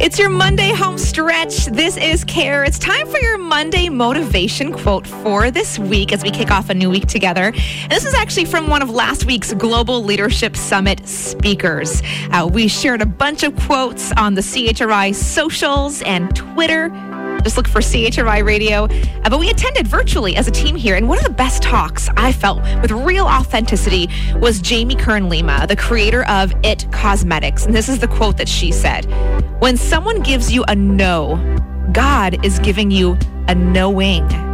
It's your Monday home stretch. This is Care. It's time for your Monday motivation quote for this week as we kick off a new week together. And this is actually from one of last week's Global Leadership Summit speakers. Uh, we shared a bunch of quotes on the CHRI socials and Twitter. Just look for CHRI Radio. Uh, but we attended virtually as a team here. And one of the best talks I felt with real authenticity was Jamie Kern Lima, the creator of It Cosmetics. And this is the quote that she said When someone gives you a no, God is giving you a knowing.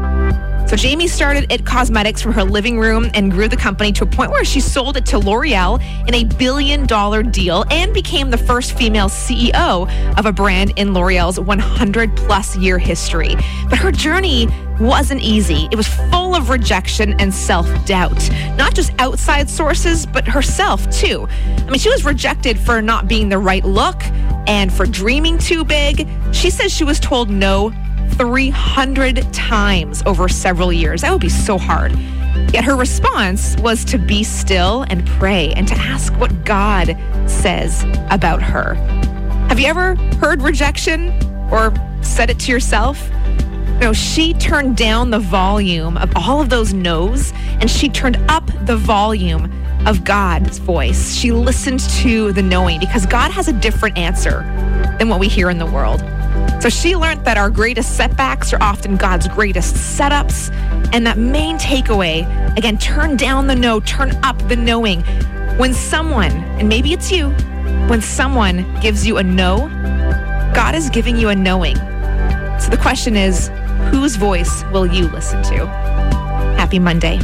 So Jamie started It Cosmetics from her living room and grew the company to a point where she sold it to L'Oreal in a billion dollar deal and became the first female CEO of a brand in L'Oreal's 100 plus year history. But her journey wasn't easy. It was full of rejection and self doubt. Not just outside sources, but herself too. I mean, she was rejected for not being the right look and for dreaming too big. She says she was told no 300 times over several years. That would be so hard. Yet her response was to be still and pray and to ask what God says about her. Have you ever heard rejection or said it to yourself? No, she turned down the volume of all of those no's and she turned up the volume of God's voice. She listened to the knowing because God has a different answer than what we hear in the world. So she learned that our greatest setbacks are often God's greatest setups. And that main takeaway again, turn down the no, turn up the knowing. When someone, and maybe it's you, when someone gives you a no, God is giving you a knowing. So the question is, whose voice will you listen to? Happy Monday.